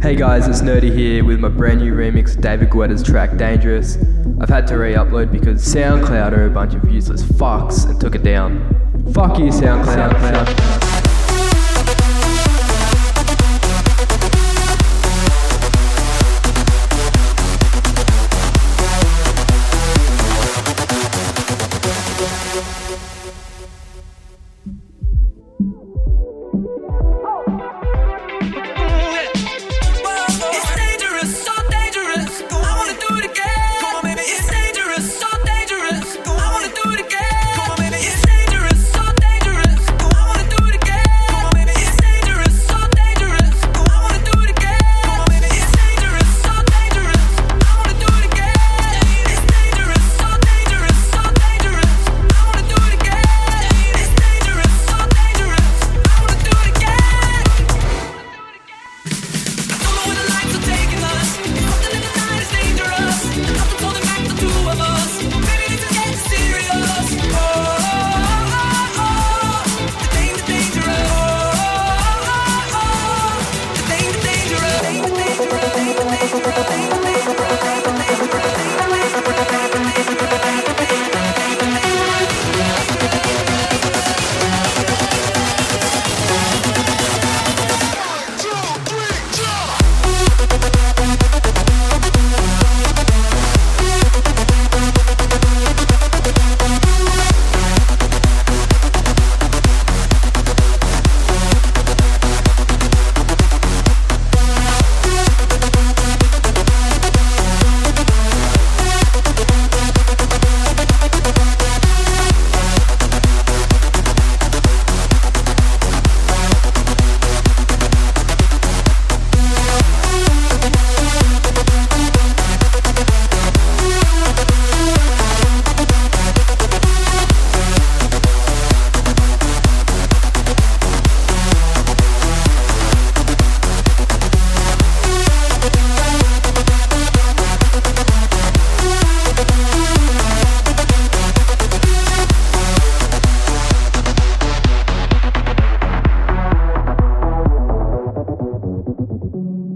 Hey guys, it's Nerdy here with my brand new remix of David Guetta's track Dangerous. I've had to re upload because SoundCloud are a bunch of useless fucks and took it down. Fuck you, SoundCloud. SoundCloud.